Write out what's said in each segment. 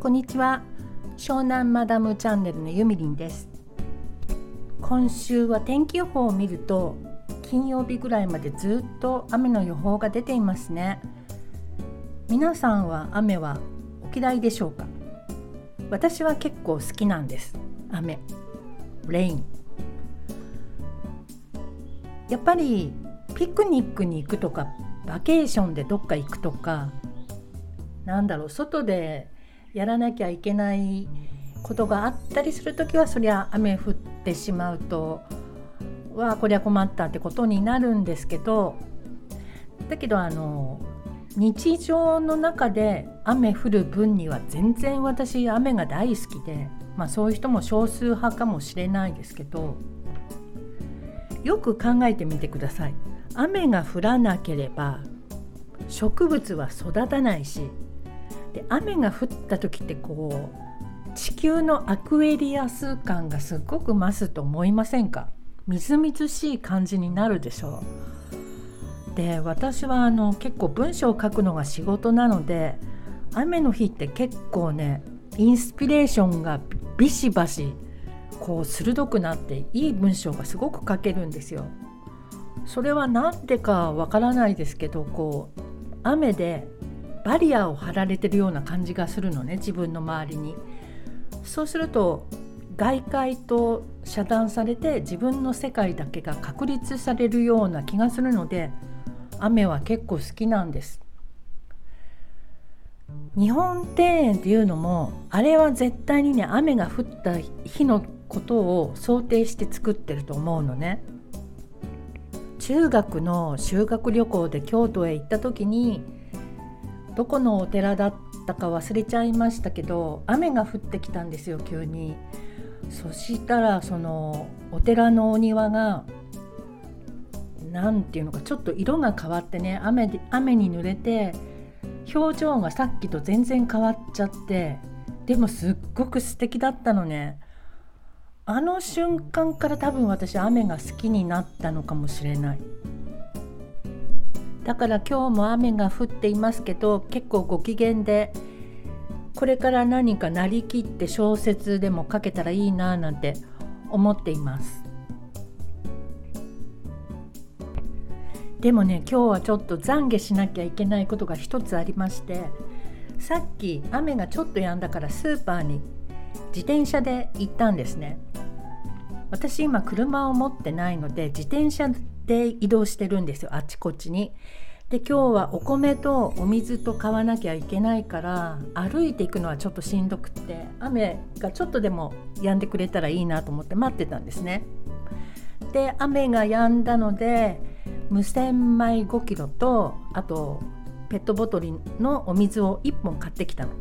こんにちは。湘南マダムチャンネルのゆみりんです。今週は天気予報を見ると金曜日ぐらいまでずっと雨の予報が出ていますね。皆さんは雨はお嫌いでしょうか？私は結構好きなんです。雨。レインやっぱりピクニックに行くとかバケーションでどっか行くとかなんだろう外でやらなきゃいけないことがあったりする時はそりゃ雨降ってしまうとわあこりゃ困ったってことになるんですけどだけどあの日常の中で雨降る分には全然私雨が大好きで、まあ、そういう人も少数派かもしれないですけどよく考えてみてください。雨が降らなければ植物は育たないしで雨が降った時ってこう地球のアクエリアス感がすっごく増すと思いませんか？みずみずしい感じになるでしょうで私はあの結構文章を書くのが仕事なので雨の日って結構ねインスピレーションがビシバシこう鋭くなっていい文章がすごく書けるんですよ。それは何でかわからないですけどこう雨でバリアを張られてるような感じがするのね自分の周りに。そうすると外界と遮断されて自分の世界だけが確立されるような気がするので雨は結構好きなんです。日本庭園っていうのもあれは絶対にね雨が降った日のことを想定して作ってると思うのね。中学の修学旅行で京都へ行った時にどこのお寺だったか忘れちゃいましたけど雨が降ってきたんですよ急に。そしたらそのお寺のお庭が何て言うのかちょっと色が変わってね雨で雨に濡れて表情がさっきと全然変わっちゃってでもすっごく素敵だったのねあの瞬間から多分私雨が好きになったのかもしれない。だから今日も雨が降っていますけど結構ご機嫌でこれから何かなりきって小説でも書けたらいいななんて思っています。でもね今日はちょっと懺悔しなきゃいけないことが一つありましてさっき雨がちょっと止んだからスーパーに自転車で行ったんですね。私今車を持ってないので自転車で移動してるんですよあちこちにで今日はお米とお水と買わなきゃいけないから歩いていくのはちょっとしんどくって雨がちょっとでも止んでくれたらいいなと思って待ってたんですね。で雨が止んだので無洗米5キロとあとペットボトルのお水を1本買ってきたの。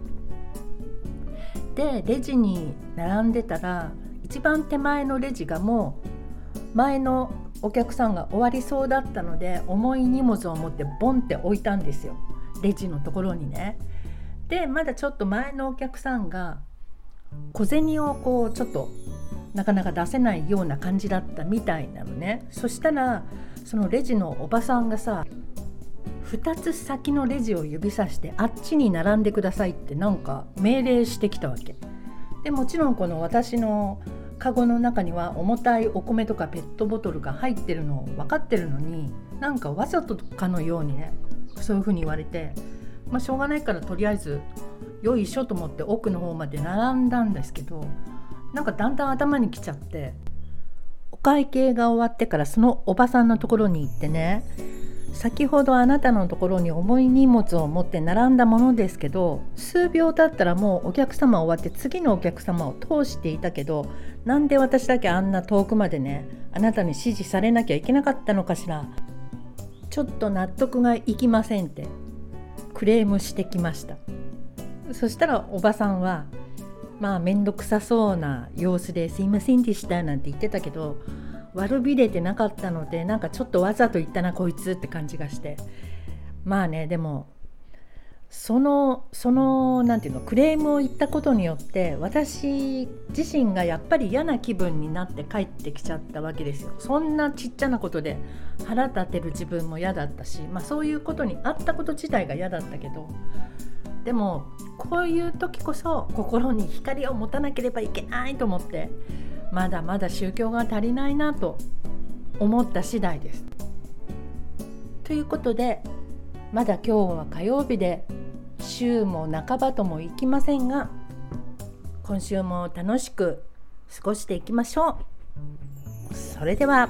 でレジに並んでたら一番手前のレジがもう前のお客さんが終わりそうだったので重い荷物を持ってボンって置いたんですよ。レジのところにね。でまだちょっと前のお客さんが小銭をこうちょっとなかなか出せないような感じだったみたいなのね。そしたらそのレジのおばさんがさ2つ先のレジを指さしてあっちに並んでくださいってなんか命令してきたわけ。でもちろんこの私のカゴの中には重たいお米とかペットボトルが入ってるのを分かってるのになんかわざとかのようにねそういうふうに言われて、まあ、しょうがないからとりあえずよいしょと思って奥の方まで並んだんですけどなんかだんだん頭にきちゃってお会計が終わってからそのおばさんのところに行ってね先ほどあなたのところに重い荷物を持って並んだものですけど数秒経ったらもうお客様終わって次のお客様を通していたけどなんで私だけあんな遠くまでねあなたに指示されなきゃいけなかったのかしら。ちょっと納得がいきませんってクレームしてきました。そしたらおばさんはまあ面倒くさそうな様子ですいませんでしたなんて言ってたけど悪びれてなかったのでなんかちょっとわざと言ったなこいつって感じがして。まあねでもそのそのなんていうのクレームを言ったことによって私自身がやっぱり嫌な気分になって帰ってきちゃったわけですよ。そんなちっちゃなことで腹立てる自分も嫌だったし、まあ、そういうことにあったこと自体が嫌だったけど。でもこういう時こそ心に光を持たなければいけないと思ってまだまだ宗教が足りないなと思った次第です。ということでまだ今日は火曜日で週も半ばともいきませんが今週も楽しく過ごしていきましょう。それでは